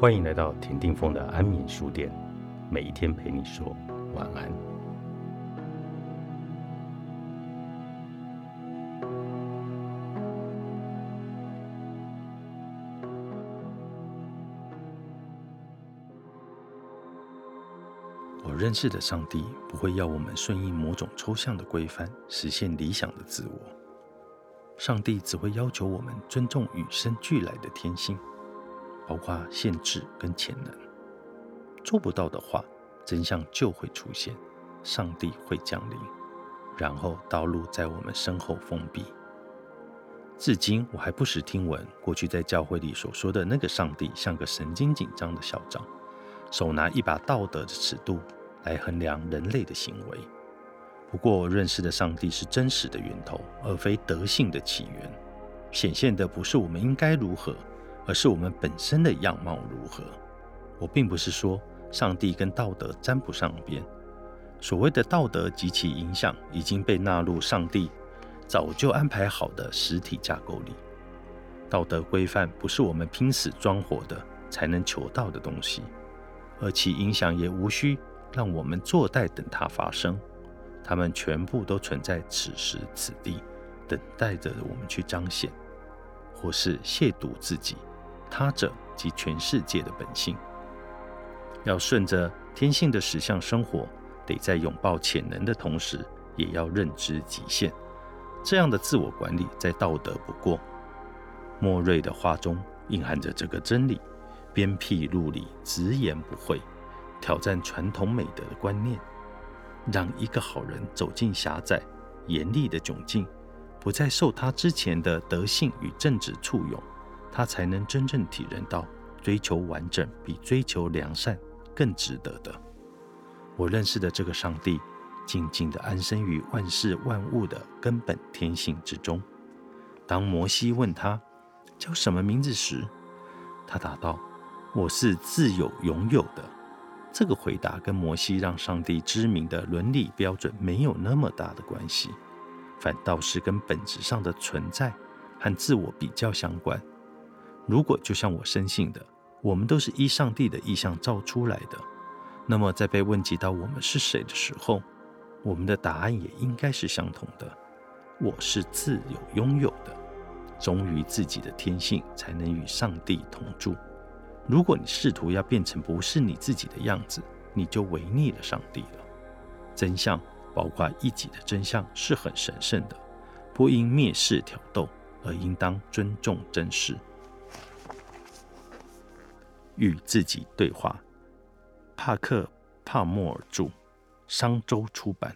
欢迎来到田定峰的安眠书店，每一天陪你说晚安。我认识的上帝不会要我们顺应某种抽象的规范，实现理想的自我。上帝只会要求我们尊重与生俱来的天性。包括限制跟潜能，做不到的话，真相就会出现，上帝会降临，然后道路在我们身后封闭。至今我还不时听闻过去在教会里所说的那个上帝，像个神经紧张的校长，手拿一把道德的尺度来衡量人类的行为。不过我认识的上帝是真实的源头，而非德性的起源，显现的不是我们应该如何。而是我们本身的样貌如何？我并不是说上帝跟道德沾不上边。所谓的道德及其影响，已经被纳入上帝早就安排好的实体架构里。道德规范不是我们拼死装活的才能求到的东西，而其影响也无需让我们坐待等它发生。它们全部都存在此时此地，等待着我们去彰显，或是亵渎自己。他者及全世界的本性，要顺着天性的实相生活，得在拥抱潜能的同时，也要认知极限。这样的自我管理，再道德不过。莫瑞的话中蕴含着这个真理：鞭辟入里，直言不讳，挑战传统美德的观念，让一个好人走进狭窄、严厉的窘境，不再受他之前的德性与正直簇拥。他才能真正体认到，追求完整比追求良善更值得的。我认识的这个上帝，静静地安身于万事万物的根本天性之中。当摩西问他叫什么名字时，他答道：“我是自有拥有的。”这个回答跟摩西让上帝知名的伦理标准没有那么大的关系，反倒是跟本质上的存在和自我比较相关。如果就像我深信的，我们都是依上帝的意象造出来的，那么在被问及到我们是谁的时候，我们的答案也应该是相同的：我是自有拥有的。忠于自己的天性，才能与上帝同住。如果你试图要变成不是你自己的样子，你就违逆了上帝了。真相，包括一己的真相，是很神圣的，不应蔑视挑逗，而应当尊重真实。与自己对话，帕克·帕默尔著，商周出版。